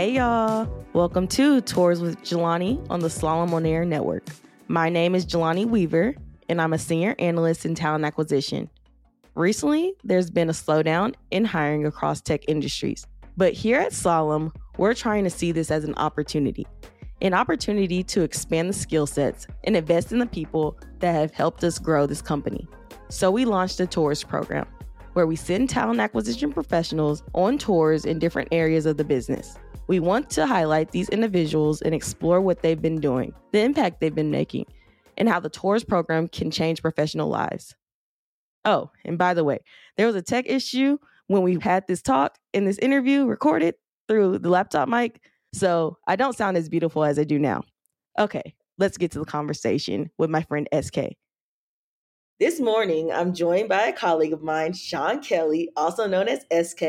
Hey y'all, welcome to Tours with Jalonni on the Slalom on Air Network. My name is Jalonni Weaver, and I'm a senior analyst in talent acquisition. Recently, there's been a slowdown in hiring across tech industries, but here at Slalom, we're trying to see this as an opportunity an opportunity to expand the skill sets and invest in the people that have helped us grow this company. So we launched a tours program where we send talent acquisition professionals on tours in different areas of the business. We want to highlight these individuals and explore what they've been doing, the impact they've been making, and how the tours program can change professional lives. Oh, and by the way, there was a tech issue when we had this talk in this interview recorded through the laptop mic. So I don't sound as beautiful as I do now. Okay, let's get to the conversation with my friend SK. This morning, I'm joined by a colleague of mine, SeanKelly, also known as SK,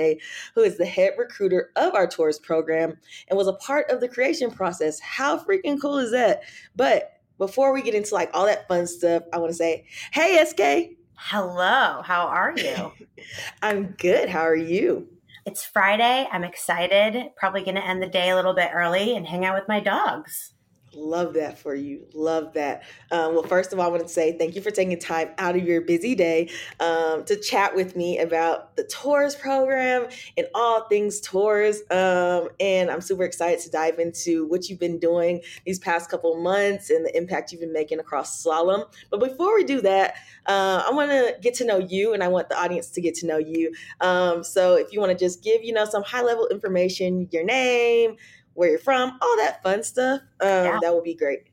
who is the head recruiter of our tours program and was a part of the creation process. How freaking cool is that? But before we get into like all that fun stuff, I want to say, hey, SK. Hello, how are you? I'm good. How are you? It's Friday. I'm excited. Probably going to end the day a little bit early and hang out with my dogs. Love that for you. Love that. Um, well, first of all, I want to say thank you for taking time out of your busy day um, to chat with me about the tours program and all things tours. Um, and I'm super excited to dive into what you've been doing these past couple months and the impact you've been making across slalom. But before we do that, uh, I want to get to know you, and I want the audience to get to know you. Um, so if you want to just give, you know, some high level information, your name where you're from, all that fun stuff. Um, yeah. That would be great.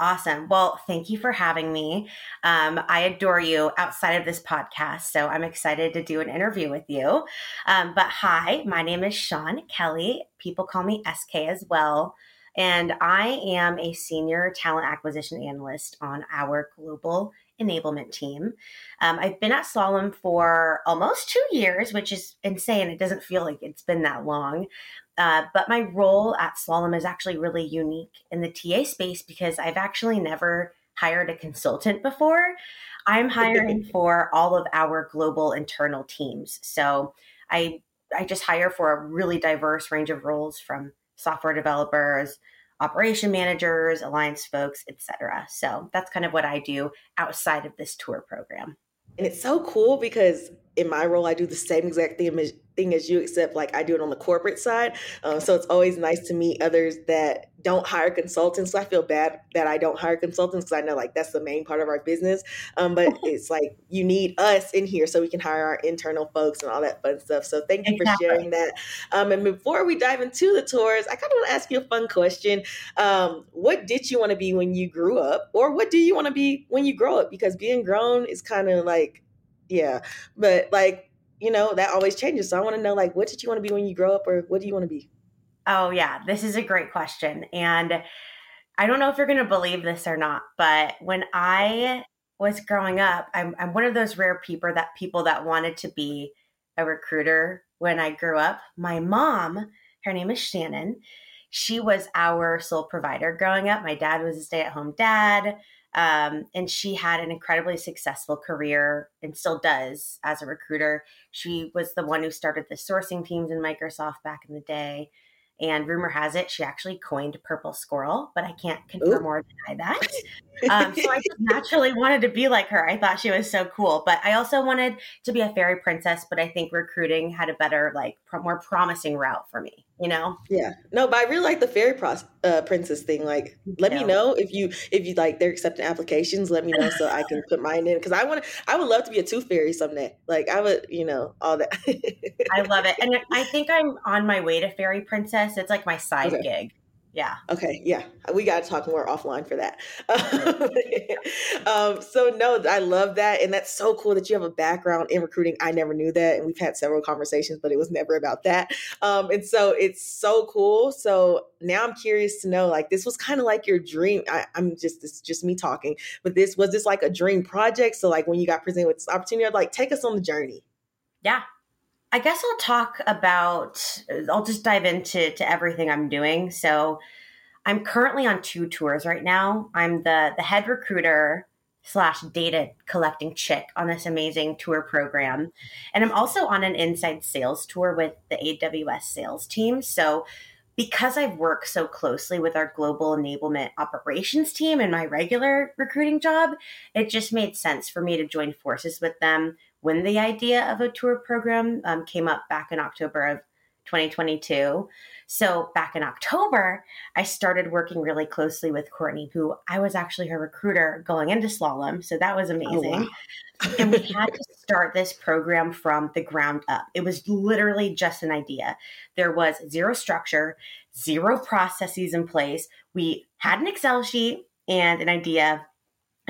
Awesome. Well, thank you for having me. Um, I adore you outside of this podcast, so I'm excited to do an interview with you. Um, but hi, my name is SeanKelly. People call me SK as well. And I am a senior talent acquisition analyst on our global enablement team. Um, I've been at Slalom for almost two years, which is insane. It doesn't feel like it's been that long. Uh, but my role at Slalom is actually really unique in the TA space because I've actually never hired a consultant before. I'm hiring for all of our global internal teams. So I I just hire for a really diverse range of roles from software developers, operation managers, alliance folks, etc. So that's kind of what I do outside of this tour program. And it's so cool because in my role, I do the same exact thing thing as you, except like I do it on the corporate side. Um, so it's always nice to meet others that don't hire consultants. So I feel bad that I don't hire consultants because I know like that's the main part of our business. Um, but it's like you need us in here so we can hire our internal folks and all that fun stuff. So thank you exactly. for sharing that. Um, and before we dive into the tours, I kind of want to ask you a fun question. Um, what did you want to be when you grew up, or what do you want to be when you grow up? Because being grown is kind of like, yeah, but like you know, that always changes. So I want to know, like, what did you want to be when you grow up, or what do you want to be? Oh, yeah, this is a great question. And I don't know if you're going to believe this or not, but when I was growing up, I'm, I'm one of those rare people that people that wanted to be a recruiter when I grew up. My mom, her name is Shannon. She was our sole provider growing up. My dad was a stay at home dad. Um, and she had an incredibly successful career and still does as a recruiter. She was the one who started the sourcing teams in Microsoft back in the day. And rumor has it she actually coined purple squirrel, but I can't confirm Ooh. or deny that. Um, so I just naturally wanted to be like her. I thought she was so cool, but I also wanted to be a fairy princess. But I think recruiting had a better, like, more promising route for me. You know? Yeah. No, but I really like the fairy pro- uh, princess thing. Like, let me know if you if you like they're accepting applications. Let me know so I can put mine in because I want to. I would love to be a tooth fairy someday. Like, I would, you know, all that. I love it, and I think I'm on my way to fairy princess. It's like my side okay. gig yeah. Okay yeah we got to talk more offline for that. Um, so no i love that and that's so cool that you have a background in recruiting. I never knew that and we've had several conversations but it was never about that. Um, and so it's so cool. So now i'm curious to know like this was kind of like your dream I, i'm just this just me talking but this was this like a dream project? So like when you got presented with this opportunity i'd like take us on the journey. Yeah I guess I'll talk about, I'll just dive into to everything I'm doing. So I'm currently on two tours right now. I'm the, the head recruiter slash data collecting chick on this amazing tour program. And I'm also on an inside sales tour with the AWS sales team. So because I've worked so closely with our global enablement operations team in my regular recruiting job, it just made sense for me to join forces with them when the idea of a tour program um, came up back in October of 2022. So back in October, I started working really closely with Courtney, who I was actually her recruiter going into slalom. So that was amazing. Oh, wow. and we had to start this program from the ground up. It was literally just an idea. There was zero structure, zero processes in place. We had an Excel sheet and an idea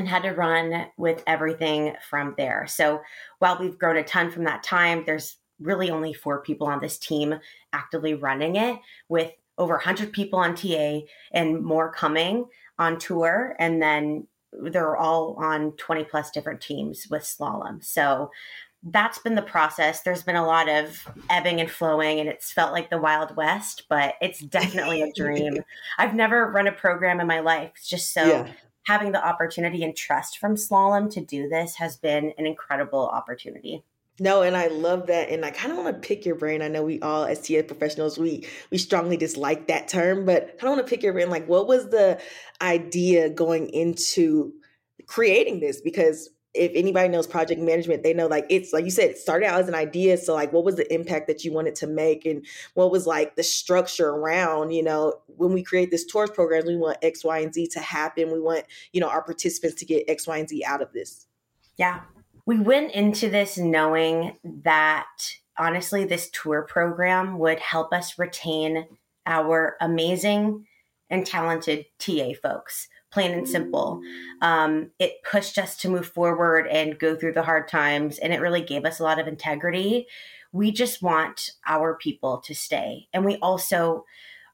and had to run with everything from there. So while we've grown a ton from that time, there's really only four people on this team actively running it with over 100 people on TA and more coming on tour. And then they're all on 20 plus different teams with slalom. So that's been the process. There's been a lot of ebbing and flowing, and it's felt like the Wild West, but it's definitely a dream. I've never run a program in my life. It's just so yeah. Having the opportunity and trust from slalom to do this has been an incredible opportunity. No, and I love that, and I kind of want to pick your brain. I know we all, as TA professionals, we we strongly dislike that term, but kind of want to pick your brain. Like, what was the idea going into creating this? Because if anybody knows project management, they know like it's like you said, it started out as an idea. So like, what was the impact that you wanted to make, and what was like the structure around? You know, when we create this tours program, we want X, Y, and Z to happen. We want you know our participants to get X, Y, and Z out of this. Yeah, we went into this knowing that honestly, this tour program would help us retain our amazing and talented TA folks, plain and simple. Um, it pushed us to move forward and go through the hard times, and it really gave us a lot of integrity. We just want our people to stay. And we also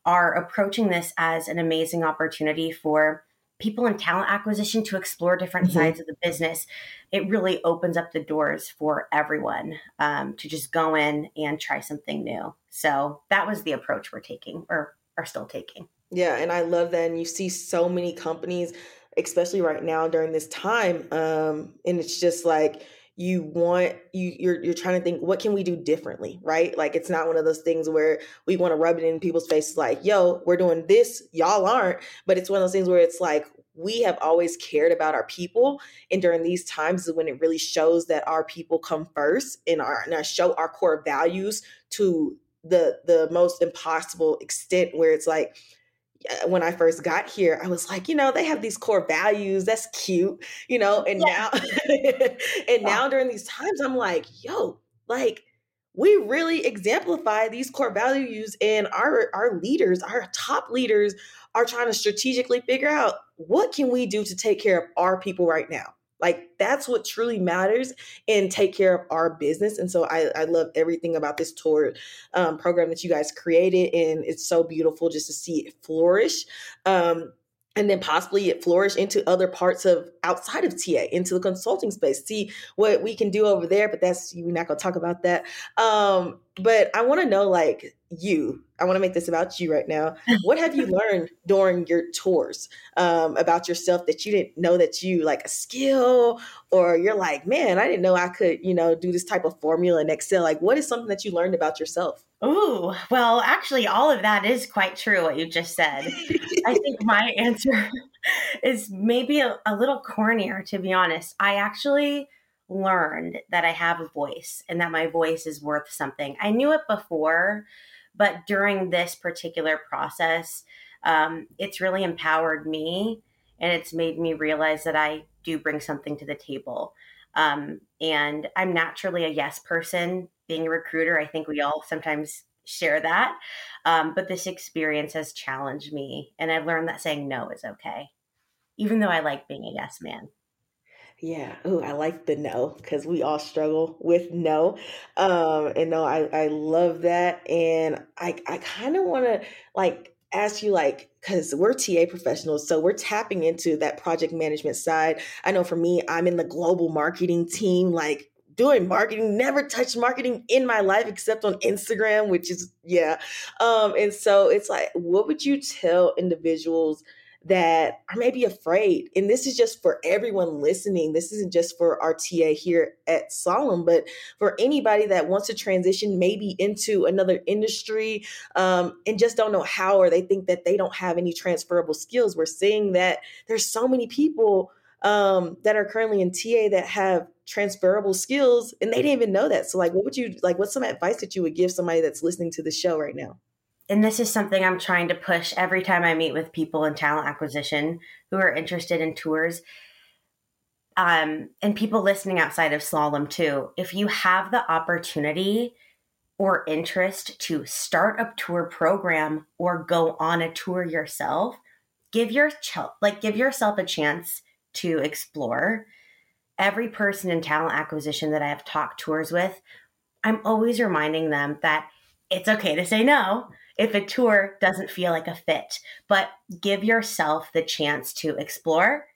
are approaching this as an amazing opportunity for people in talent acquisition to explore different mm-hmm. sides of the business, it really opens up the doors for everyone um, to just go in and try something new. So that was the approach we're taking or are still taking. Yeah, and I love that. And you see so many companies, especially right now during this time, um, and it's just like you want you you're you're trying to think what can we do differently right like it's not one of those things where we want to rub it in people's faces like yo we're doing this y'all aren't but it's one of those things where it's like we have always cared about our people and during these times is when it really shows that our people come first and our and I show our core values to the the most impossible extent where it's like Uh, when I first got here, I was like, you know, they have these core values. That's cute, you know. And yeah. now, and now during these times, I'm like, yo, like we really exemplify these core values, and our our leaders, our top leaders, are trying to strategically figure out what can we do to take care of our people right now like that's what truly matters and take care of our business. And so I, I love everything about this tour um, program that you guys created. And it's so beautiful just to see it flourish. Um, and then possibly it flourish into other parts of outside of TA, into the consulting space. See what we can do over there, but that's we're not gonna talk about that. Um, but I want to know, like you, I want to make this about you right now. What have you learned during your tours um, about yourself that you didn't know that you like a skill, or you're like, man, I didn't know I could, you know, do this type of formula in Excel. Like, what is something that you learned about yourself? Ooh, well, actually, all of that is quite true. What you just said. I think my answer is maybe a, a little cornier, to be honest. I actually learned that I have a voice and that my voice is worth something. I knew it before, but during this particular process, um, it's really empowered me and it's made me realize that I do bring something to the table. Um, and I'm naturally a yes person. Being a recruiter, I think we all sometimes share that. Um, but this experience has challenged me, and I've learned that saying no is okay, even though I like being a yes man. Yeah. Oh, I like the no because we all struggle with no. Um, and no, I, I love that. And I, I kind of want to like ask you like because we're ta professionals so we're tapping into that project management side i know for me i'm in the global marketing team like doing marketing never touched marketing in my life except on instagram which is yeah um and so it's like what would you tell individuals that are maybe afraid. And this is just for everyone listening. This isn't just for our TA here at Slalom, but for anybody that wants to transition maybe into another industry um, and just don't know how, or they think that they don't have any transferable skills. We're seeing that there's so many people um, that are currently in TA that have transferable skills and they didn't even know that. So, like, what would you like? What's some advice that you would give somebody that's listening to the show right now? And this is something I'm trying to push every time I meet with people in talent acquisition who are interested in tours. Um, and people listening outside of slalom too. If you have the opportunity or interest to start a tour program or go on a tour yourself, give your ch- like give yourself a chance to explore. Every person in talent acquisition that I have talked tours with, I'm always reminding them that it's okay to say no if a tour doesn't feel like a fit, but give yourself the chance to explore,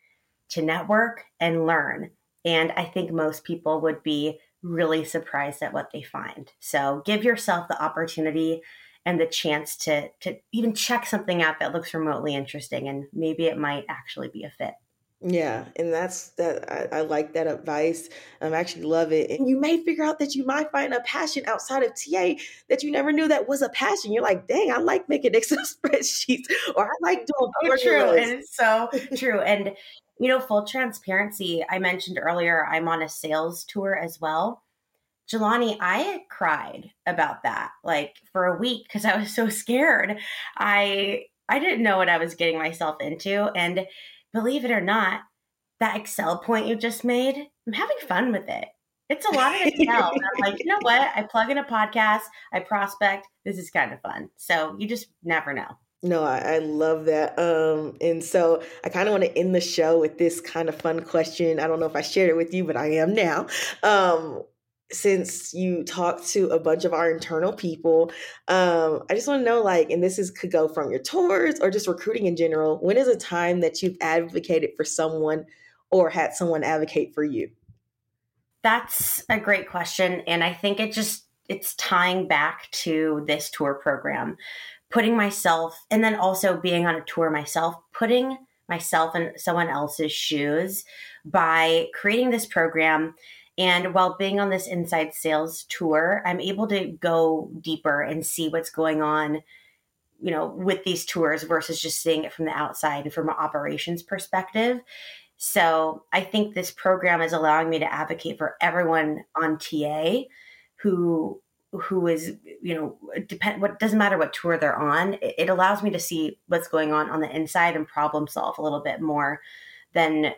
to network, and learn. And I think most people would be really surprised at what they find. So give yourself the opportunity and the chance to to even check something out that looks remotely interesting and maybe it might actually be a fit. Yeah, and that's that. I, I like that advice. Um, I actually love it. And you may figure out that you might find a passion outside of TA that you never knew that was a passion. You're like, dang, I like making Excel spreadsheets, or I like doing. Oh, true, and it's so true. And you know, full transparency. I mentioned earlier, I'm on a sales tour as well. Jalonni, I cried about that like for a week because I was so scared. I I didn't know what I was getting myself into, and believe it or not, that Excel point you just made, I'm having fun with it. It's a lot of Excel. I'm like, you know what? I plug in a podcast, I prospect. This is kind of fun. So you just never know. No, I, I, love that. Um, and so I kind of want to end the show with this kind of fun question. I don't know if I shared it with you, but I am now. Um, since you talked to a bunch of our internal people, um, I just want to know, like, and this is could go from your tours or just recruiting in general. When is a time that you've advocated for someone or had someone advocate for you? That's a great question, and I think it just it's tying back to this tour program, putting myself, and then also being on a tour myself, putting myself in someone else's shoes by creating this program and while being on this inside sales tour, I'm able to go deeper and see what's going on, you know, with these tours versus just seeing it from the outside and from an operations perspective. So I think this program is allowing me to advocate for everyone on TA who who is you know depend what doesn't matter what tour they're on it, it allows me to see what's going on on the inside and problem solve a little bit more than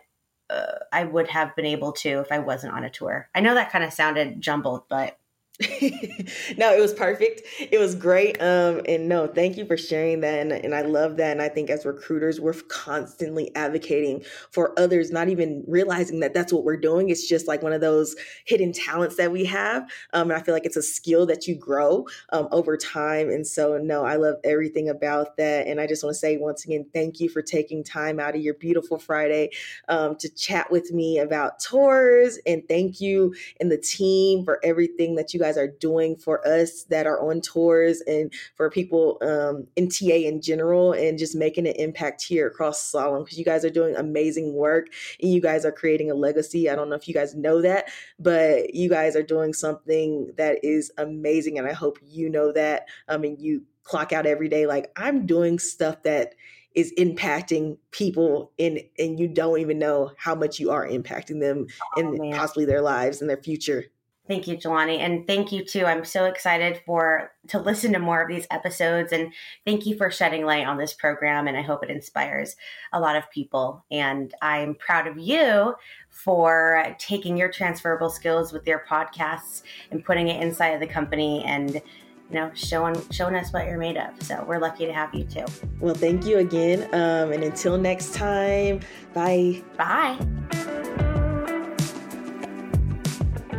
uh, I would have been able to if I wasn't on a tour. I know that kind of sounded jumbled, but no, it was perfect. It was great. Um, and no, thank you for sharing that. And, and I love that. And I think as recruiters, we're constantly advocating for others, not even realizing that that's what we're doing. It's just like one of those hidden talents that we have. Um, and I feel like it's a skill that you grow um, over time. And so, no, I love everything about that. And I just want to say once again, thank you for taking time out of your beautiful Friday um, to chat with me about tours. And thank you and the team for everything that you guys are doing for us that are on tours and for people um, in TA in general and just making an impact here across Slalom because you guys are doing amazing work and you guys are creating a legacy. I don't know if you guys know that, but you guys are doing something that is amazing. And I hope you know that. I mean, you clock out every day like I'm doing stuff that is impacting people and and you don't even know how much you are impacting them oh, and man. possibly their lives and their future Thank you, Jalonni. And thank you too. I'm so excited for to listen to more of these episodes and thank you for shedding light on this program and I hope it inspires a lot of people. And I'm proud of you for taking your transferable skills with your podcasts and putting it inside of the company and you know showing showing us what you're made of so we're lucky to have you too well thank you again um, and until next time bye bye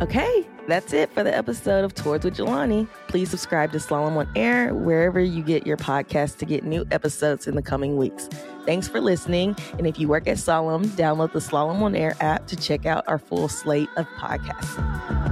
okay that's it for the episode of Tours with Jalonni. Please subscribe to Slalom on Air wherever you get your podcast to get new episodes in the coming weeks. Thanks for listening. And if you work at Slalom, download the Slalom on Air app to check out our full slate of podcasts.